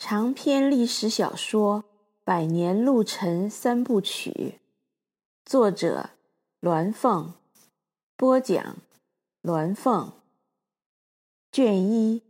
长篇历史小说《百年路程三部曲》，作者鸾凤，播讲鸾凤。卷一，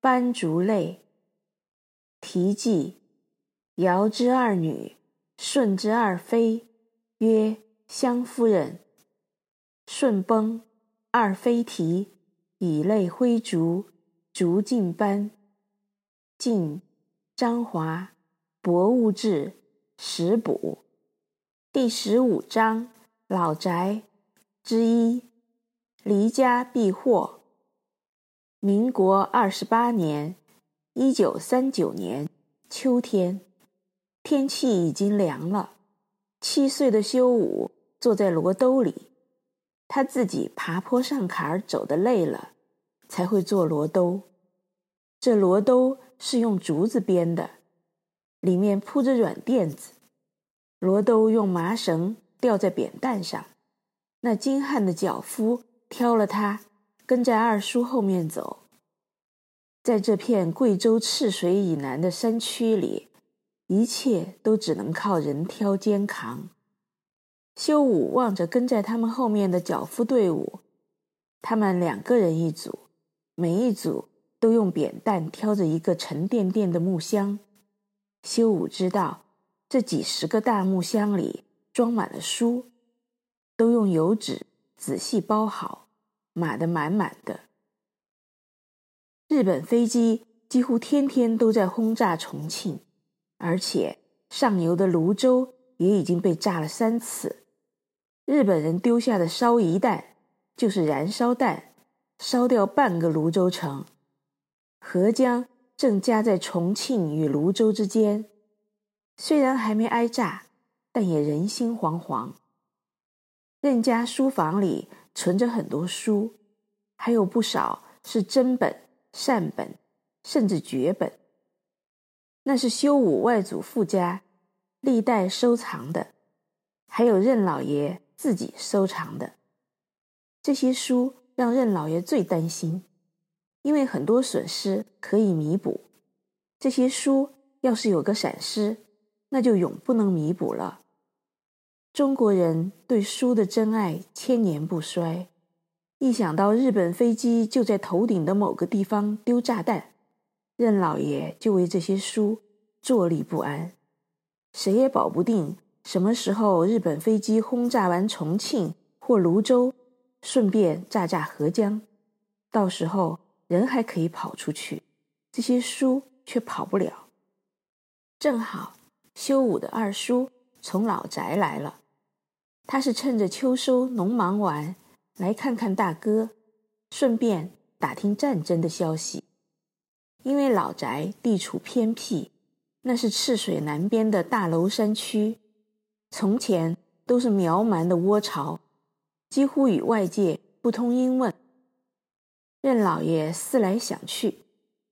斑竹泪。题记：尧之二女，舜之二妃，曰襄夫人。舜崩，二妃啼，以泪挥竹，竹尽斑。晋。张华，博物志，食补，第十五章，老宅之一，离家避祸。民国二十八年，一九三九年秋天，天气已经凉了。七岁的修武坐在罗兜里，他自己爬坡上坎儿走得累了，才会坐罗兜。这罗兜是用竹子编的，里面铺着软垫子，罗兜用麻绳吊在扁担上。那精悍的脚夫挑了他，跟在二叔后面走。在这片贵州赤水以南的山区里，一切都只能靠人挑肩扛。修武望着跟在他们后面的脚夫队伍，他们两个人一组，每一组。都用扁担挑着一个沉甸甸的木箱，修武知道这几十个大木箱里装满了书，都用油纸仔细包好，码得满满的。日本飞机几乎天天都在轰炸重庆，而且上游的泸州也已经被炸了三次。日本人丢下的烧夷弹就是燃烧弹，烧掉半个泸州城。合江正夹在重庆与泸州之间，虽然还没挨炸，但也人心惶惶。任家书房里存着很多书，还有不少是真本、善本，甚至绝本。那是修武外祖父家历代收藏的，还有任老爷自己收藏的。这些书让任老爷最担心。因为很多损失可以弥补，这些书要是有个闪失，那就永不能弥补了。中国人对书的珍爱千年不衰，一想到日本飞机就在头顶的某个地方丢炸弹，任老爷就为这些书坐立不安。谁也保不定什么时候日本飞机轰炸完重庆或泸州，顺便炸炸合江，到时候。人还可以跑出去，这些书却跑不了。正好修武的二叔从老宅来了，他是趁着秋收农忙完来看看大哥，顺便打听战争的消息。因为老宅地处偏僻，那是赤水南边的大娄山区，从前都是苗蛮的窝巢，几乎与外界不通音问。任老爷思来想去，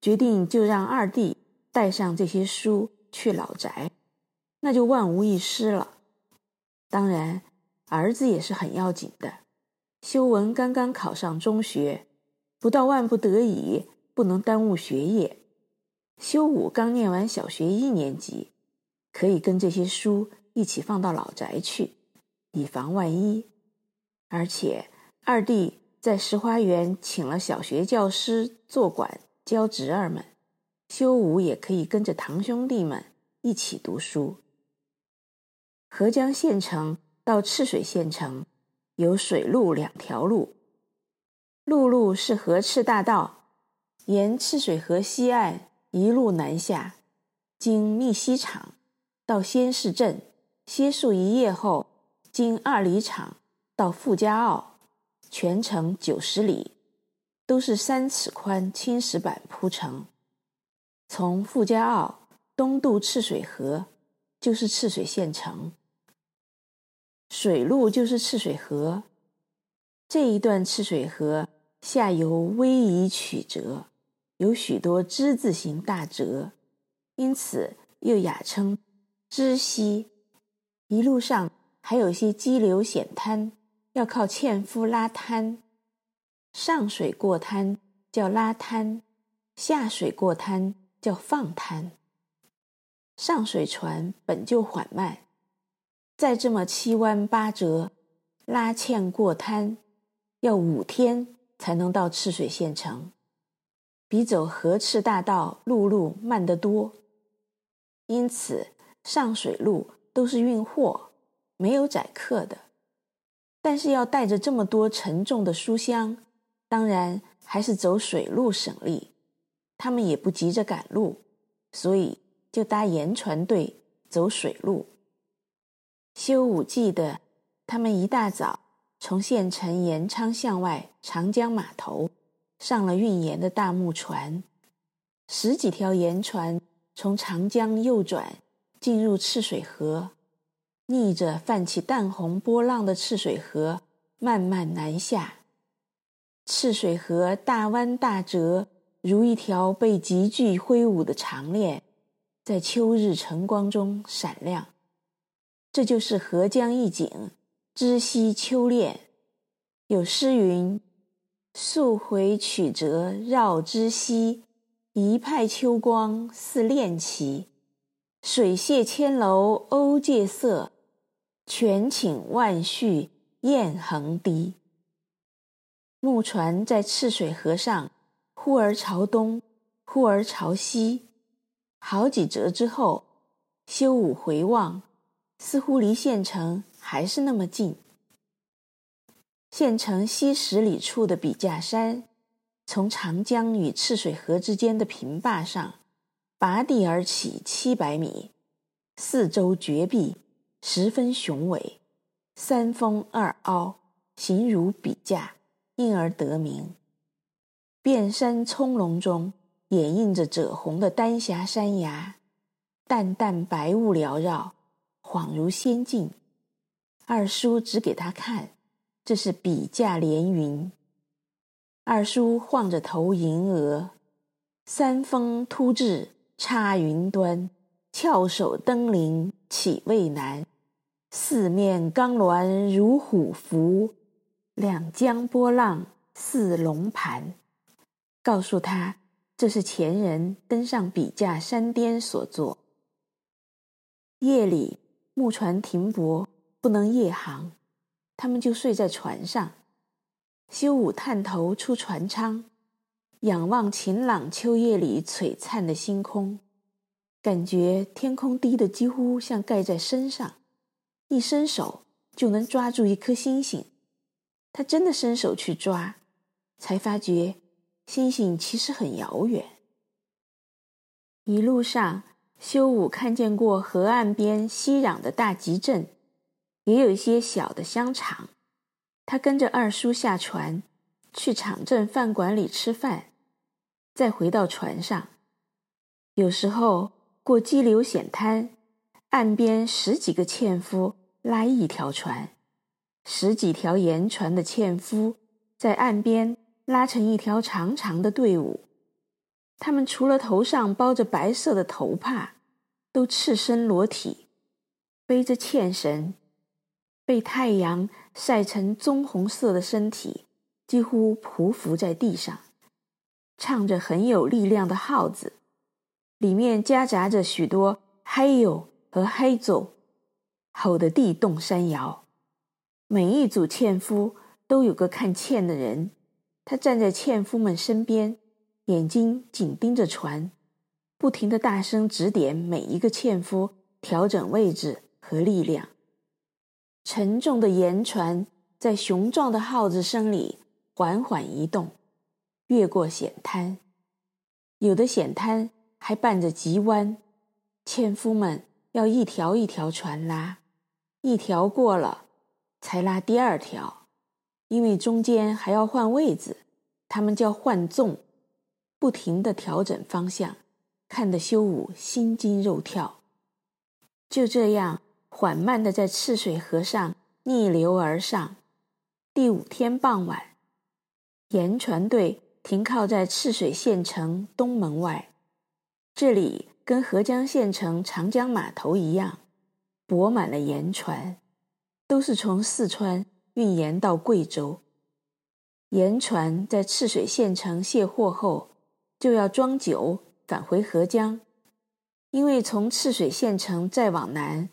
决定就让二弟带上这些书去老宅，那就万无一失了。当然，儿子也是很要紧的。修文刚刚考上中学，不到万不得已不能耽误学业。修武刚念完小学一年级，可以跟这些书一起放到老宅去，以防万一。而且二弟。在石花园请了小学教师做馆教侄儿们，修武也可以跟着堂兄弟们一起读书。合江县城到赤水县城有水路两条路，陆路是合赤大道，沿赤水河西岸一路南下，经密西场到仙市镇，歇宿一夜后，经二里场到傅家坳。全程九十里，都是三尺宽青石板铺成。从傅家坳东渡赤水河，就是赤水县城。水路就是赤水河，这一段赤水河下游逶迤曲折，有许多之字形大折，因此又雅称之溪。一路上还有些激流险滩。要靠纤夫拉滩，上水过滩叫拉滩，下水过滩叫放滩。上水船本就缓慢，再这么七弯八折，拉纤过滩，要五天才能到赤水县城，比走河赤大道陆路慢得多。因此，上水路都是运货，没有载客的。但是要带着这么多沉重的书箱，当然还是走水路省力。他们也不急着赶路，所以就搭盐船队走水路。修武记得，他们一大早从县城盐仓巷外长江码头上了运盐的大木船，十几条盐船从长江右转进入赤水河。逆着泛起淡红波浪的赤水河慢慢南下，赤水河大弯大折，如一条被急剧挥舞的长链，在秋日晨光中闪亮。这就是河江一景，知溪秋恋。有诗云：“溯回曲折绕知溪，一派秋光似链旗。水榭千楼欧界色。”泉倾万绪雁横低。木船在赤水河上，忽而朝东，忽而朝西，好几折之后，修武回望，似乎离县城还是那么近。县城西十里处的笔架山，从长江与赤水河之间的平坝上，拔地而起七百米，四周绝壁。十分雄伟，三峰二凹，形如笔架，因而得名。遍山葱笼中掩映着赭红的丹霞山崖，淡淡白雾缭绕，恍如仙境。二叔指给他看，这是笔架连云。二叔晃着头吟额：三峰突至插云端，翘首登临岂为难？四面冈峦如虎伏，两江波浪似龙盘。告诉他，这是前人登上笔架山巅所作。夜里木船停泊，不能夜航，他们就睡在船上。修武探头出船舱，仰望晴朗秋夜里璀璨的星空，感觉天空低得几乎像盖在身上。一伸手就能抓住一颗星星，他真的伸手去抓，才发觉星星其实很遥远。一路上，修武看见过河岸边熙攘的大集镇，也有一些小的香厂。他跟着二叔下船，去厂镇饭馆里吃饭，再回到船上。有时候过激流险滩。岸边十几个纤夫拉一条船，十几条盐船的纤夫在岸边拉成一条长长的队伍。他们除了头上包着白色的头帕，都赤身裸体，背着纤绳，被太阳晒成棕红色的身体几乎匍匐在地上，唱着很有力量的号子，里面夹杂着许多“嗨哟”。和嗨走，吼得地动山摇。每一组纤夫都有个看纤的人，他站在纤夫们身边，眼睛紧盯着船，不停地大声指点每一个纤夫调整位置和力量。沉重的盐船在雄壮的号子声里缓缓移动，越过险滩，有的险滩还伴着急弯，纤夫们。要一条一条船拉，一条过了才拉第二条，因为中间还要换位子，他们叫换纵，不停地调整方向，看得修武心惊肉跳。就这样缓慢地在赤水河上逆流而上。第五天傍晚，盐船队停靠在赤水县城东门外，这里。跟合江县城长江码头一样，泊满了盐船，都是从四川运盐到贵州。盐船在赤水县城卸货后，就要装酒返回合江，因为从赤水县城再往南，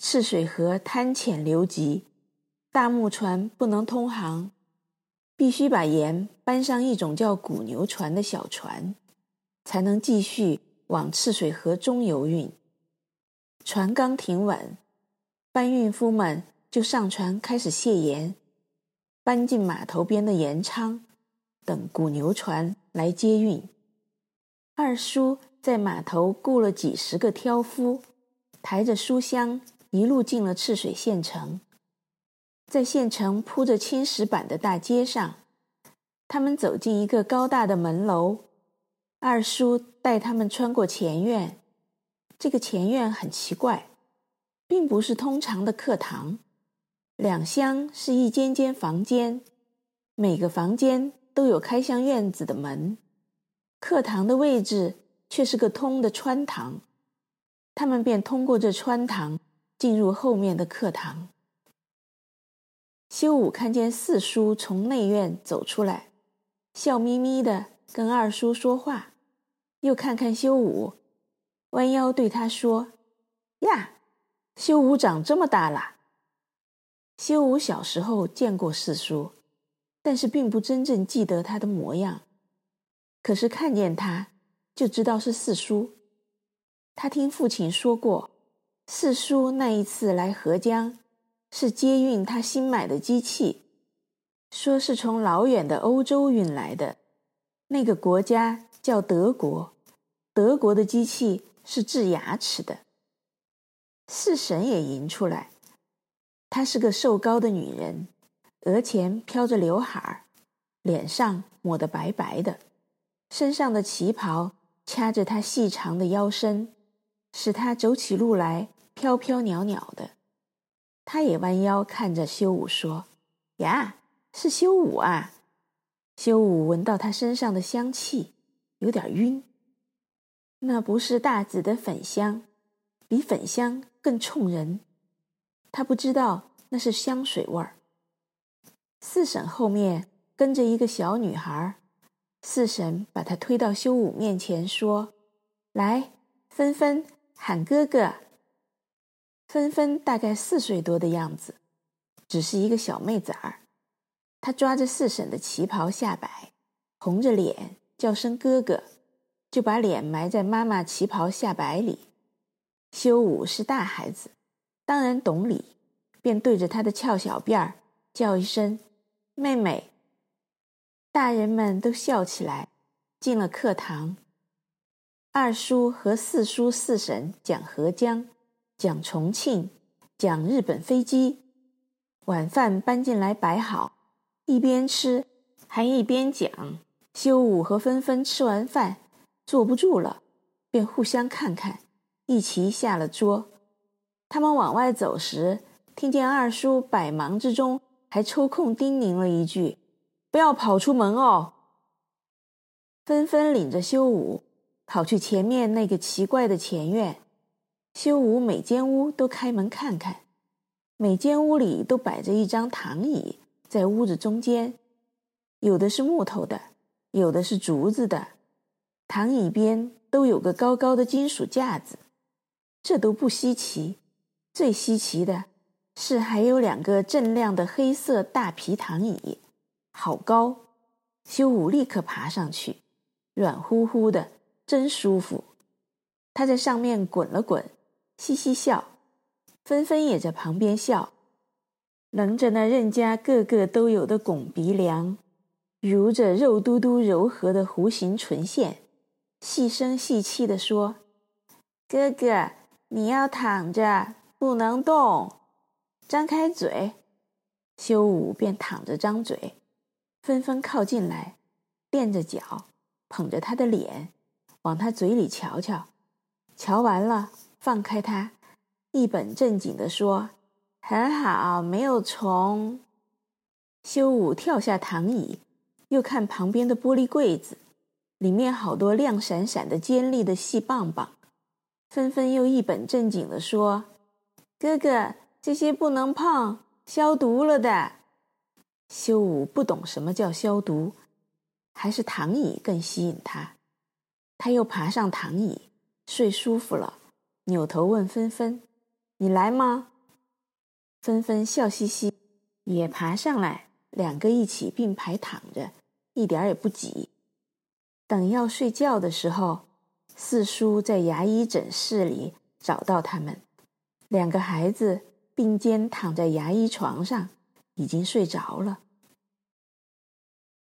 赤水河滩浅流急，大木船不能通航，必须把盐搬上一种叫古牛船的小船，才能继续往赤水河中游运。船刚停稳，搬运夫们就上船开始卸盐，搬进码头边的盐仓，等古牛船来接运。二叔在码头雇了几十个挑夫，抬着书箱一路进了赤水县城。在县城铺着青石板的大街上，他们走进一个高大的门楼。二叔带他们穿过前院，这个前院很奇怪，并不是通常的客堂，两厢是一间间房间，每个房间都有开向院子的门。课堂的位置却是个通的穿堂，他们便通过这穿堂进入后面的课堂。修武看见四叔从内院走出来，笑眯眯的跟二叔说话，又看看修武，弯腰对他说：“呀，修武长这么大了。”修武小时候见过四叔，但是并不真正记得他的模样。可是看见他，就知道是四叔。他听父亲说过，四叔那一次来合江，是接运他新买的机器，说是从老远的欧洲运来的。那个国家叫德国，德国的机器是治牙齿的。四婶也迎出来，她是个瘦高的女人，额前飘着刘海儿，脸上抹得白白的。身上的旗袍掐着她细长的腰身，使她走起路来飘飘袅袅的。她也弯腰看着修武说：“呀，是修武啊！”修武闻到她身上的香气，有点晕。那不是大紫的粉香，比粉香更冲人。他不知道那是香水味儿。四婶后面跟着一个小女孩。四婶把她推到修武面前，说：“来，芬芬，喊哥哥。”芬芬大概四岁多的样子，只是一个小妹崽儿。她抓着四婶的旗袍下摆，红着脸叫声“哥哥”，就把脸埋在妈妈旗袍下摆里。修武是大孩子，当然懂礼，便对着他的翘小辫儿叫一声“妹妹”。大人们都笑起来，进了课堂。二叔和四叔、四婶讲合江，讲重庆，讲日本飞机。晚饭搬进来摆好，一边吃还一边讲。修武和芬芬吃完饭，坐不住了，便互相看看，一齐下了桌。他们往外走时，听见二叔百忙之中还抽空叮咛了一句。不要跑出门哦！纷纷领着修武跑去前面那个奇怪的前院。修武每间屋都开门看看，每间屋里都摆着一张躺椅在屋子中间，有的是木头的，有的是竹子的。躺椅边都有个高高的金属架子，这都不稀奇。最稀奇的是还有两个锃亮的黑色大皮躺椅。好高！修武立刻爬上去，软乎乎的，真舒服。他在上面滚了滚，嘻嘻笑。纷纷也在旁边笑，棱着那任家个个都有的拱鼻梁，如着肉嘟嘟柔和的弧形唇线，细声细气地说：“哥哥，你要躺着，不能动，张开嘴。”修武便躺着张嘴。纷纷靠近来，垫着脚，捧着他的脸，往他嘴里瞧瞧。瞧完了，放开他，一本正经地说：“很好，没有虫。”修武跳下躺椅，又看旁边的玻璃柜子，里面好多亮闪闪的尖利的细棒棒。纷纷又一本正经地说：“哥哥，这些不能碰，消毒了的。”修武不懂什么叫消毒，还是躺椅更吸引他。他又爬上躺椅，睡舒服了，扭头问芬芬：“你来吗？”芬芬笑嘻嘻，也爬上来，两个一起并排躺着，一点也不挤。等要睡觉的时候，四叔在牙医诊室里找到他们，两个孩子并肩躺在牙医床上，已经睡着了。